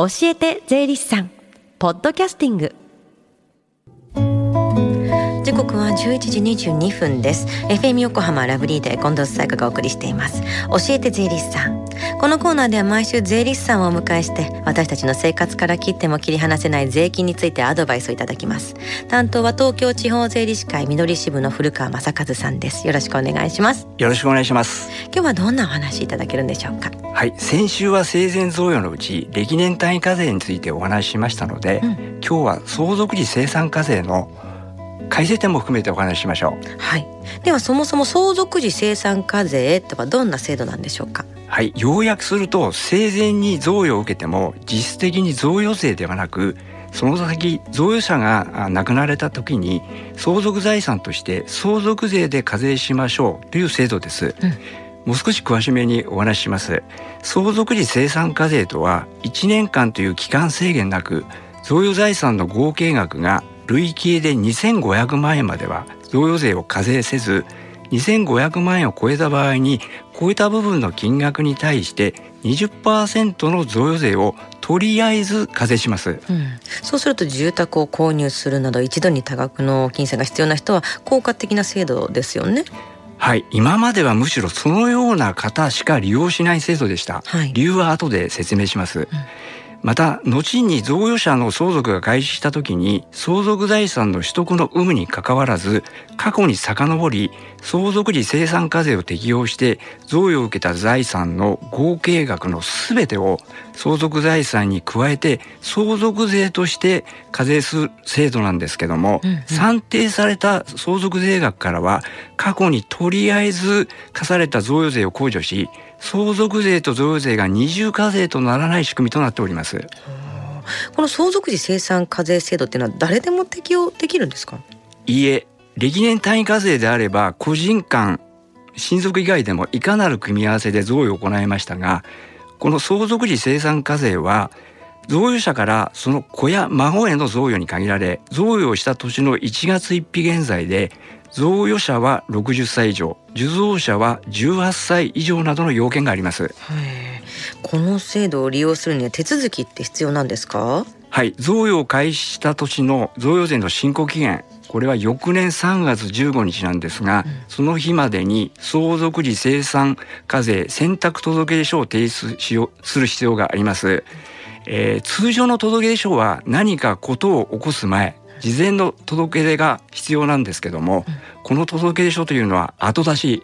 教えて税理士さん。ポッドキャスティング。11時22分です。FM 横浜ラブリーで近藤紗友香がお送りしています。教えて税理士さん。このコーナーでは毎週税理士さんをお迎えして私たちの生活から切っても切り離せない税金についてアドバイスをいただきます。担当は東京地方税理士会緑支部の古川正和さんです。よろしくお願いします。よろしくお願いします。今日はどんなお話いただけるんでしょうか？はい。先週は生前贈与のうち歴年単位課税についてお話ししましたので、うん、今日は相続時生産課税の改正点も含めてお話ししましょう。はい。ではそもそも相続時生産課税とはどんな制度なんでしょうか？はい。要約すると生前に贈与を受けても実質的に贈与税ではなくその先贈与者が亡くなられた時に相続財産として相続税で課税しましょうという制度です、うん。もう少し詳しめにお話しします。相続時生産課税とは1年間という期間制限なく贈与財産の合計額が累計で2500万円までは贈与税を課税せず2500万円を超えた場合に超えた部分の金額に対して20%の贈与税をとりあえず課税します、うん、そうすると住宅を購入するなど一度に多額の金銭が必要な人は効果的な制度ですよね。はい。今まではむしろそのような方しか利用しない制度でした、はい、理由は後で説明します、うんまた後に贈与者の相続が開始した時に相続財産の取得の有無にかかわらず過去に遡り相続時生産課税を適用して贈与を受けた財産の合計額の全てを相続財産に加えて相続税として課税する制度なんですけども、うんうん、算定された相続税額からは過去にとりあえず課された贈与税を控除し相続税と贈与税が二重課税とならない仕組みとなっております。この相続時生産課税制度っていうのは誰でも適用できるんですか？いいえ歴年単位課税であれば個人間親族以外でもいかなる組み合わせで贈与を行いましたがこの相続時生産課税は贈与者からその子や孫への贈与に限られ贈与をした年の1月1日現在で贈与者は60歳以上受贈者は18歳以上などの要件があります。この制度を利用するには手続きって必要なんですか？はい。贈与を開始した年の贈与税の申告期限これは翌年3月15日なんですが、うん、その日までに相続時生産課税選択届出書を提出しよする必要があります、えー、通常の届出書は何かことを起こす前事前の届け出が必要なんですけども、うん、この届け出書というのは後出し、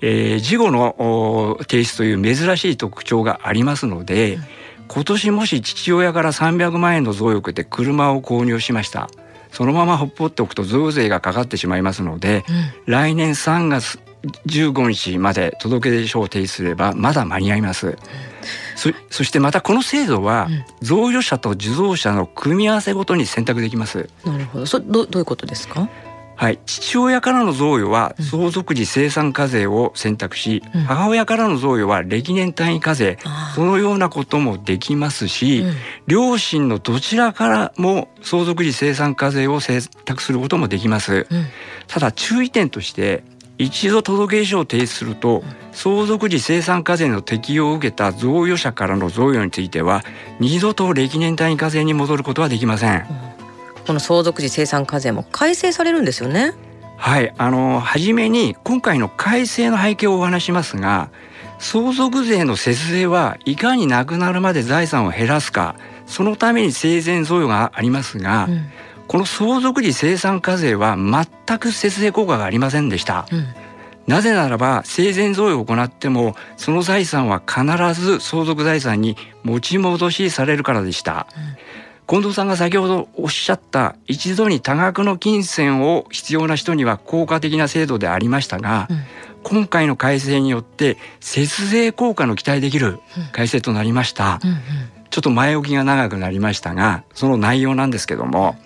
えー、事後の提出という珍しい特徴がありますので、うん、今年もし父親から300万円の贈与を受けて車を購入しました。そのままほっぽっておくと贈与税がかかってしまいますので、うん、来年3月15日まで届け出書を提出すればまだ間に合います。そそしてまたこの制度は贈与者と受贈者の組み合わせごとに選択できます。なるほど。そどどういうことですか？はい、父親からの贈与は相続時生産課税を選択し、うん、母親からの贈与は歴年単位課税、そのようなこともできますし、うん、両親のどちらからも相続時生産課税を選択することもできます。うん、ただ注意点として一度届け書を提出すると相続時生産課税の適用を受けた贈与者からの贈与については二度と歴年単位課税に戻ることはできません、この相続時生産課税も改正されるんですよね。はい。あの初めに今回の改正の背景をお話しますが相続税の節税はいかになくなるまで財産を減らすかそのために生前贈与がありますが、うんこの相続時生産課税は全く節税効果がありませんでした。うん。なぜならば生前贈与を行ってもその財産は必ず相続財産に持ち戻しされるからでした、うん、近藤さんが先ほどおっしゃった一度に多額の金銭を必要な人には効果的な制度でありましたが、うん、今回の改正によって節税効果の期待できる改正となりました、うんうんうん、ちょっと前置きが長くなりましたがその内容なんですけども、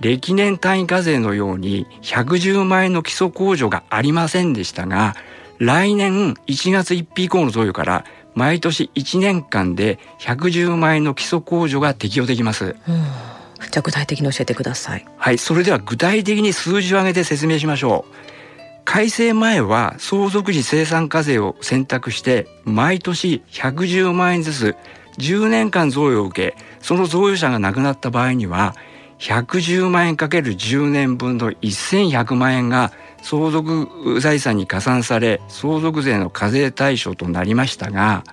歴年単位課税のように110万円の基礎控除がありませんでしたが来年1月1日以降の贈与から毎年1年間で110万円の基礎控除が適用できます。じゃあ具体的に教えてください。はい、それでは具体的に数字を挙げて説明しましょう。改正前は相続時生産課税を選択して毎年110万円ずつ10年間贈与を受けその贈与者が亡くなった場合には110万円かける10年分の1100万円が相続財産に加算され相続税の課税対象となりましたが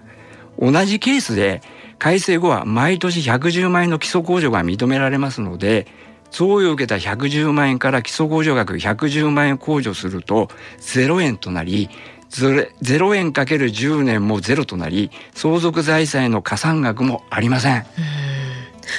同じケースで改正後は毎年110万円の基礎控除が認められますので贈与を受けた110万円から基礎控除額110万円控除すると0円となり0円かける10年もゼロとなり相続財産への加算額もありません。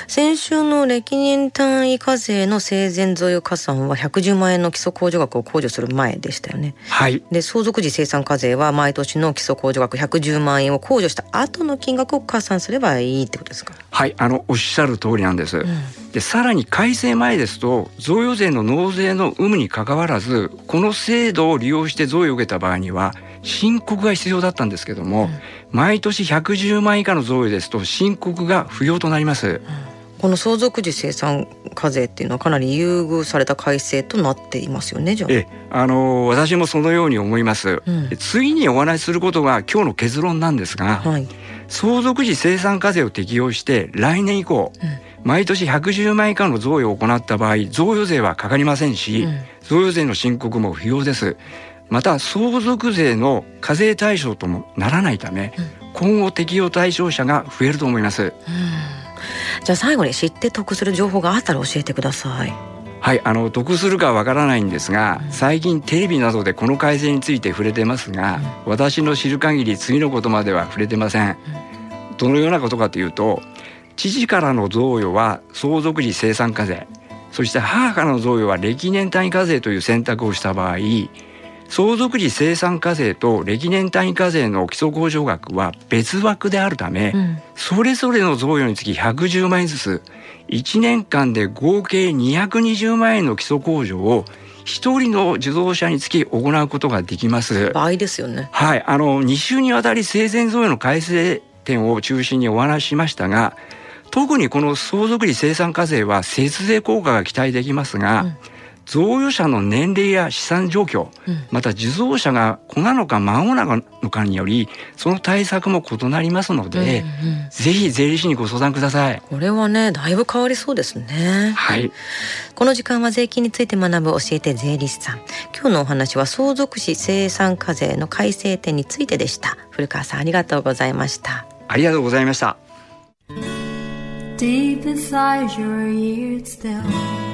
先週の歴年単位課税の生前贈与加算は110万円の基礎控除額を控除する前でしたよね。はい。で相続時生産課税は毎年の基礎控除額110万円を控除した後の金額を加算すればいいってことですか？はい、あのおっしゃる通りなんです。うん、でさらに改正前ですと贈与税の納税の有無にかかわらずこの制度を利用して贈与を受けた場合には申告が必要だったんですけども、うん、毎年110万以下の贈与ですと申告が不要となります。うんこの相続時生産課税っていうのはかなり優遇された改正となっていますよねじゃあ。えあの私もそのように思います、うん、次にお話しすることが今日の結論なんですが、はい、相続時生産課税を適用して来年以降、うん、毎年110万以下の贈与を行った場合贈与税はかかりませんし、うん、贈与税の申告も不要です。また相続税の課税対象ともならないため、今後適用対象者が増えると思います、じゃあ最後に知って得する情報があったら教えてください。はい、あの得するかわからないんですが、うん、最近テレビなどでこの改正について触れてますが、うん、私の知る限り次のことまでは触れてません、どのようなことかというと、父からの贈与は相続時生産課税、そして母からの贈与は歴年単位課税という選択をした場合、相続時生産課税と歴年単位課税の基礎控除額は別枠であるため、うん、それぞれの贈与につき110万円ずつ1年間で合計220万円の基礎控除を一人の受贈者につき行うことができます。倍ですよね。はい、あの2週にわたり生前贈与の改正点を中心にお話ししましたが、特にこの相続時生産課税は節税効果が期待できますが。うん贈与者の年齢や資産状況、うん、また受贈者が子なのか孫なのかによりその対策も異なりますので、うんうん、ぜひ税理士にご相談ください。これはねだいぶ変わりそうですね。はい。この時間は税金について学ぶ教えて税理士さん。今日のお話は相続時生産課税の改正点についてでした。古川さんありがとうございました。ありがとうございました。Deep inside your ears still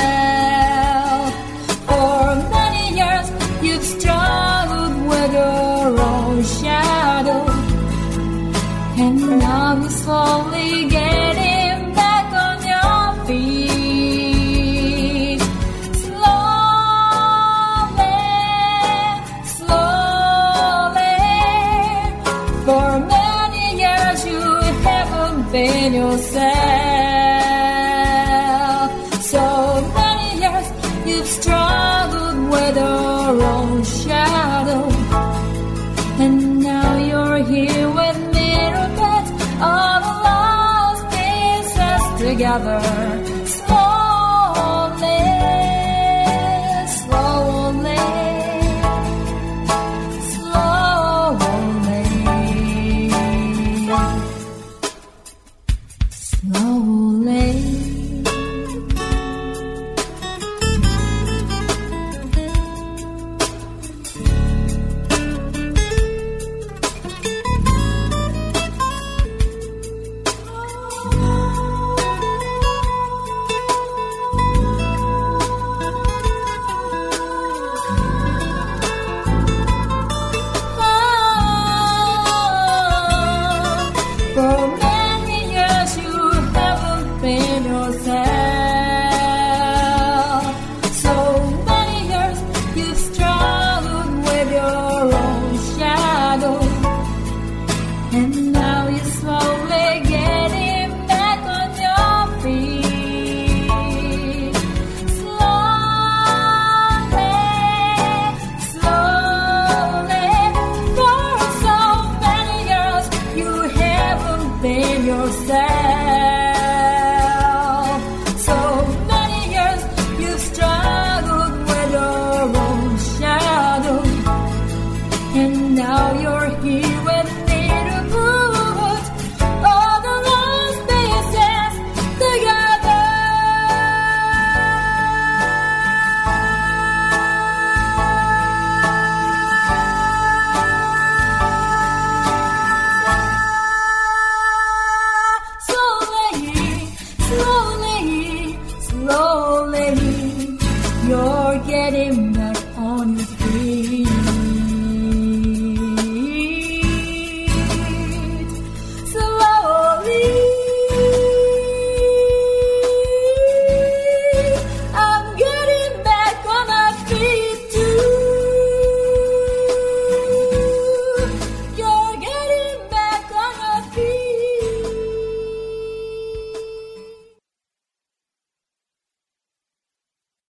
下。another yourself.